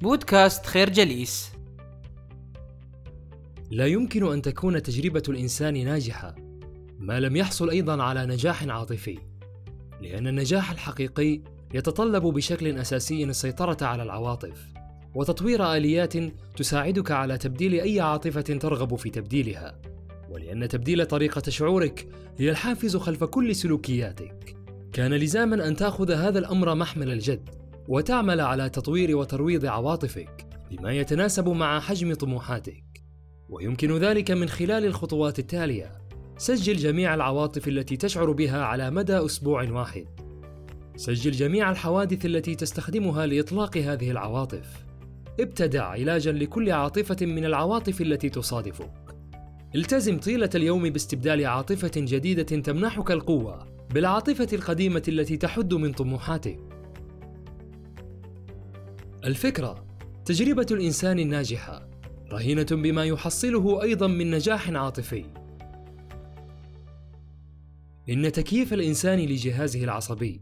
بودكاست خير جليس. لا يمكن أن تكون تجربة الإنسان ناجحة ما لم يحصل أيضا على نجاح عاطفي لأن النجاح الحقيقي يتطلب بشكل أساسي السيطرة على العواطف وتطوير آليات تساعدك على تبديل أي عاطفة ترغب في تبديلها ولأن تبديل طريقة شعورك هي الحافز خلف كل سلوكياتك. كان لزاما أن تأخذ هذا الأمر محمل الجد. وتعمل على تطوير وترويض عواطفك بما يتناسب مع حجم طموحاتك. ويمكن ذلك من خلال الخطوات التالية. سجل جميع العواطف التي تشعر بها على مدى أسبوع واحد. سجل جميع الحوادث التي تستخدمها لإطلاق هذه العواطف. ابتدع علاجا لكل عاطفة من العواطف التي تصادفك. التزم طيلة اليوم باستبدال عاطفة جديدة تمنحك القوة بالعاطفة القديمة التي تحد من طموحاتك. الفكرة تجربة الإنسان الناجحة رهينة بما يحصله أيضا من نجاح عاطفي. إن تكييف الإنسان لجهازه العصبي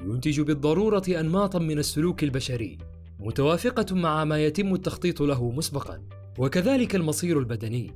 ينتج بالضرورة انماطا من السلوك البشري متوافقة مع ما يتم التخطيط له مسبقا. وكذلك المصير البدني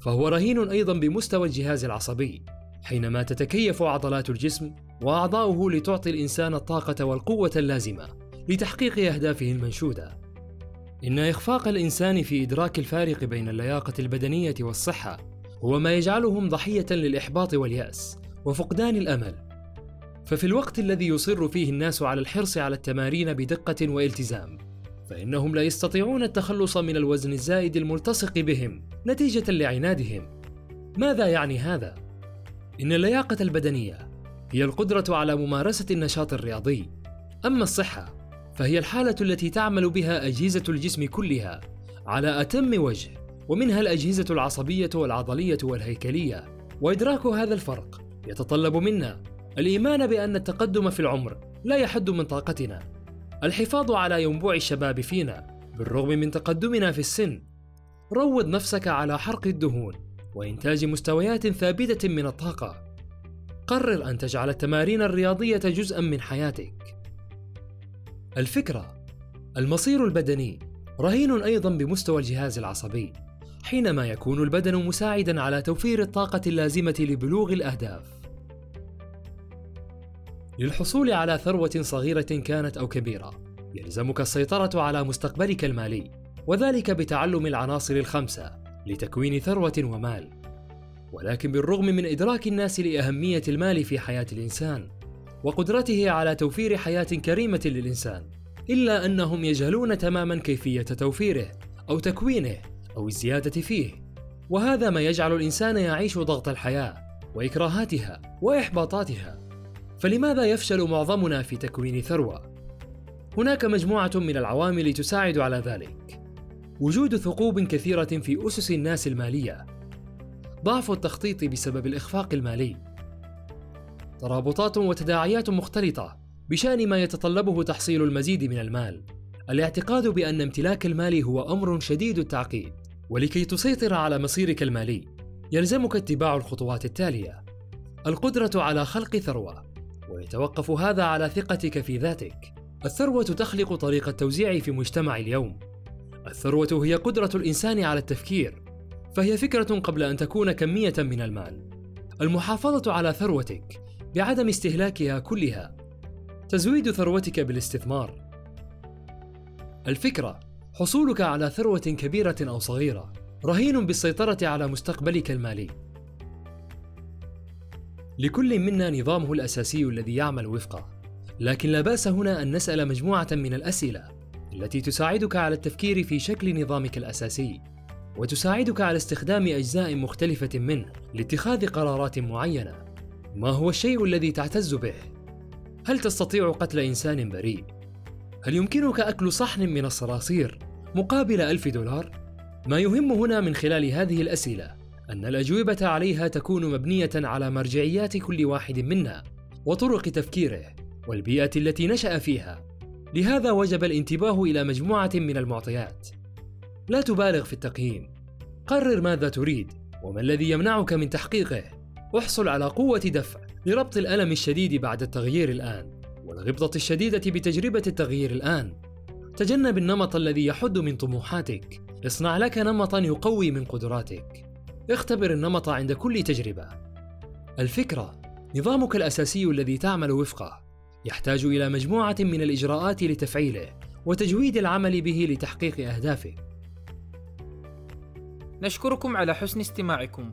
فهو رهين أيضا بمستوى الجهاز العصبي حينما تتكيف عضلات الجسم وأعضاؤه لتعطي الإنسان الطاقة والقوة اللازمة. لتحقيق أهدافه المنشودة. إن إخفاق الإنسان في إدراك الفارق بين اللياقة البدنية والصحة هو ما يجعلهم ضحية للإحباط واليأس وفقدان الأمل. ففي الوقت الذي يصر فيه الناس على الحرص على التمارين بدقة والتزام فإنهم لا يستطيعون التخلص من الوزن الزائد الملتصق بهم نتيجة لعنادهم. ماذا يعني هذا؟ إن اللياقة البدنية هي القدرة على ممارسة النشاط الرياضي. أما الصحة فهي الحالة التي تعمل بها أجهزة الجسم كلها على أتم وجه ومنها الأجهزة العصبية والعضلية والهيكلية. وإدراك هذا الفرق يتطلب منا الإيمان بأن التقدم في العمر لا يحد من طاقتنا. الحفاظ على ينبوع الشباب فينا بالرغم من تقدمنا في السن. روض نفسك على حرق الدهون وإنتاج مستويات ثابتة من الطاقة. قرر أن تجعل التمارين الرياضية جزءا من حياتك. الفكرة المصير البدني رهين أيضا بمستوى الجهاز العصبي حينما يكون البدن مساعدا على توفير الطاقة اللازمة لبلوغ الأهداف للحصول على ثروة صغيرة كانت أو كبيرة، يلزمك السيطرة على مستقبلك المالي، وذلك بتعلم العناصر الخمسة لتكوين ثروة ومال. ولكن بالرغم من إدراك الناس لأهمية المال في حياة الإنسان، وقدرته على توفير حياة كريمة للإنسان، إلا أنهم يجهلون تماما كيفية توفيره، أو تكوينه، أو الزيادة فيه. وهذا ما يجعل الإنسان يعيش ضغط الحياة، وإكراهاتها، وإحباطاتها. فلماذا يفشل معظمنا في تكوين ثروة هناك مجموعة من العوامل تساعد على ذلك وجود ثقوب كثيرة في أسس الناس المالية ضعف التخطيط بسبب الإخفاق المالي ترابطات وتداعيات مختلطة بشأن ما يتطلبه تحصيل المزيد من المال. الاعتقاد بأن امتلاك المال هو أمر شديد التعقيد ولكي تسيطر على مصيرك المالي يلزمك اتباع الخطوات التالية. القدرة على خلق ثروة ويتوقف هذا على ثقتك في ذاتك. الثروة تخلق طريقة توزيع في مجتمع اليوم. الثروة هي قدرة الإنسان على التفكير فهي فكرة قبل أن تكون كمية من المال. المحافظة على ثروتك بعدم استهلاكها كلها تزويد ثروتك بالاستثمار. الفكرة حصولك على ثروة كبيرة أو صغيرة رهين بالسيطرة على مستقبلك المالي. لكل منا نظامه الأساسي الذي يعمل وفقه لكن لا بأس هنا أن نسأل مجموعة من الأسئلة التي تساعدك على التفكير في شكل نظامك الأساسي وتساعدك على استخدام أجزاء مختلفة منه لاتخاذ قرارات معينة. ما هو الشيء الذي تعتز به هل تستطيع قتل إنسان بريء هل يمكنك أكل صحن من الصراصير مقابل ألف دولار ما يهم هنا من خلال هذه الأسئلة أن الأجوبة عليها تكون مبنية على مرجعيات كل واحد منا وطرق تفكيره والبيئة التي نشأ فيها. لهذا وجب الانتباه إلى مجموعة من المعطيات. لا تبالغ في التقييم. قرر ماذا تريد وما الذي يمنعك من تحقيقه. احصل على قوة دفع لربط الألم الشديد بعد التغيير الآن والغبطة الشديدة بتجربة التغيير الآن. تجنب النمط الذي يحد من طموحاتك. اصنع لك نمطا يقوي من قدراتك. اختبر النمط عند كل تجربة. الفكرة نظامك الأساسي الذي تعمل وفقه يحتاج إلى مجموعة من الإجراءات لتفعيله وتجويد العمل به لتحقيق أهدافك نشكركم على حسن استماعكم.